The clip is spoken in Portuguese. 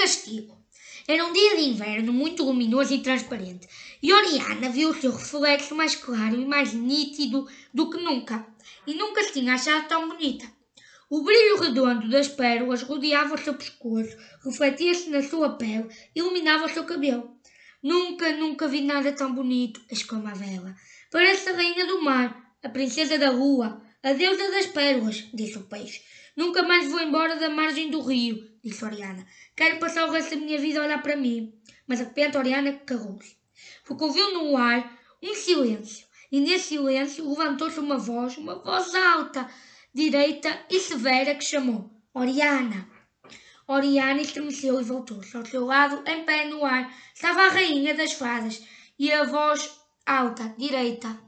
castigo. Era um dia de inverno muito luminoso e transparente, e Oriana viu o seu reflexo mais claro e mais nítido do que nunca, e nunca se tinha achado tão bonita. O brilho redondo das pérolas rodeava o seu pescoço, refletia-se na sua pele, iluminava o seu cabelo. Nunca, nunca vi nada tão bonito, exclamava ela. Parece a rainha do mar, a princesa da lua, a deusa das pérolas, disse o peixe. Nunca mais vou embora da margem do rio, disse Oriana. Quero passar o resto da minha vida a olhar para mim. Mas de repente Oriana calou-se. Porque ouviu no ar um silêncio. E nesse silêncio levantou-se uma voz, uma voz alta, direita e severa, que chamou Oriana. Oriana estremeceu e voltou-se. Ao seu lado, em pé no ar, estava a rainha das fadas e a voz alta, direita,